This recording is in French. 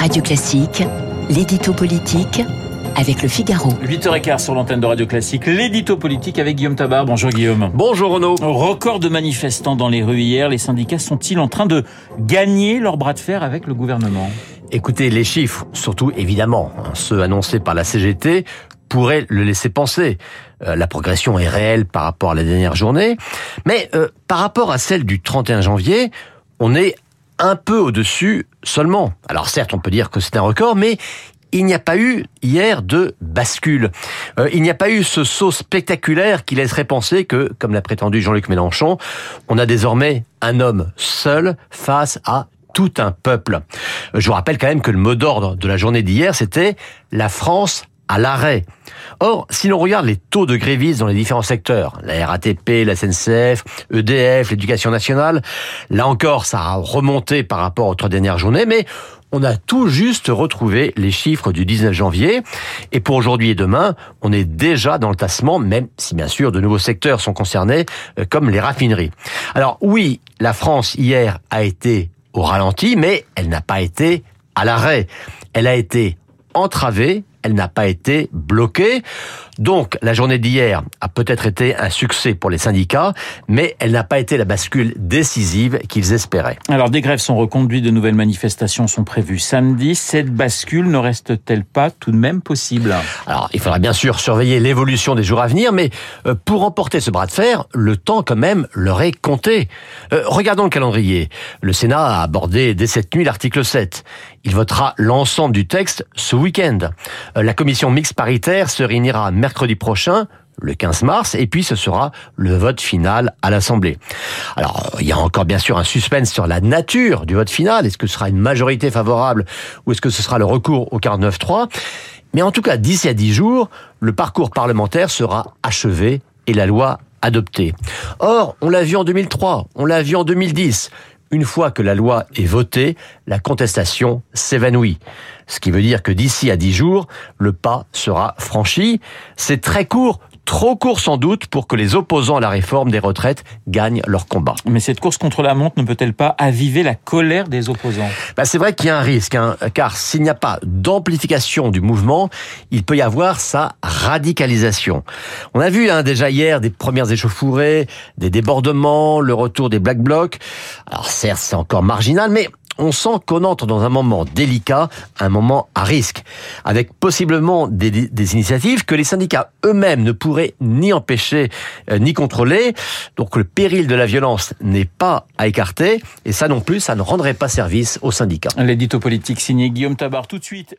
Radio Classique, l'édito politique avec le Figaro. 8h15 sur l'antenne de Radio Classique, l'édito politique avec Guillaume Tabar. Bonjour Guillaume. Bonjour Renaud. Record de manifestants dans les rues hier, les syndicats sont-ils en train de gagner leur bras de fer avec le gouvernement? Écoutez, les chiffres, surtout évidemment hein, ceux annoncés par la CGT, pourraient le laisser penser. Euh, la progression est réelle par rapport à la dernière journée, mais euh, par rapport à celle du 31 janvier, on est un peu au-dessus seulement. Alors certes, on peut dire que c'est un record, mais il n'y a pas eu hier de bascule. Euh, il n'y a pas eu ce saut spectaculaire qui laisserait penser que, comme l'a prétendu Jean-Luc Mélenchon, on a désormais un homme seul face à tout un peuple. Je vous rappelle quand même que le mot d'ordre de la journée d'hier, c'était la France à l'arrêt. Or, si l'on regarde les taux de grévistes dans les différents secteurs, la RATP, la SNCF, EDF, l'éducation nationale, là encore, ça a remonté par rapport aux trois dernières journées, mais on a tout juste retrouvé les chiffres du 19 janvier. Et pour aujourd'hui et demain, on est déjà dans le tassement, même si bien sûr de nouveaux secteurs sont concernés, euh, comme les raffineries. Alors oui, la France hier a été au ralenti, mais elle n'a pas été à l'arrêt. Elle a été entravée elle n'a pas été bloquée. Donc la journée d'hier a peut-être été un succès pour les syndicats, mais elle n'a pas été la bascule décisive qu'ils espéraient. Alors des grèves sont reconduites, de nouvelles manifestations sont prévues samedi. Cette bascule ne reste-t-elle pas tout de même possible? Alors il faudra bien sûr surveiller l'évolution des jours à venir, mais euh, pour emporter ce bras de fer, le temps quand même leur est compté. Euh, regardons le calendrier. Le Sénat a abordé dès cette nuit l'article 7. Il votera l'ensemble du texte ce week-end. Euh, la commission mixte paritaire se réunira mercredi prochain le 15 mars, et puis ce sera le vote final à l'Assemblée. Alors, il y a encore bien sûr un suspense sur la nature du vote final. Est-ce que ce sera une majorité favorable ou est-ce que ce sera le recours au 49-3 Mais en tout cas, d'ici à 10 jours, le parcours parlementaire sera achevé et la loi adoptée. Or, on l'a vu en 2003, on l'a vu en 2010 une fois que la loi est votée, la contestation s'évanouit. Ce qui veut dire que d'ici à dix jours, le pas sera franchi. C'est très court, trop court sans doute pour que les opposants à la réforme des retraites gagnent leur combat. Mais cette course contre la montre ne peut-elle pas aviver la colère des opposants? Bah C'est vrai qu'il y a un risque, hein, car s'il n'y a pas d'amplification du mouvement, il peut y avoir sa radicalisation. On a vu hein, déjà hier des premières échauffourées, des débordements, le retour des Black Blocs. Alors certes, c'est encore marginal, mais on sent qu'on entre dans un moment délicat, un moment à risque, avec possiblement des, des initiatives que les syndicats eux-mêmes ne pourraient ni empêcher euh, ni contrôler. Donc le péril de la violence n'est pas à écarter, et ça non plus, ça ne rendrait pas service aux syndicats. L'édito politique signé Guillaume Tabar. Tout de suite,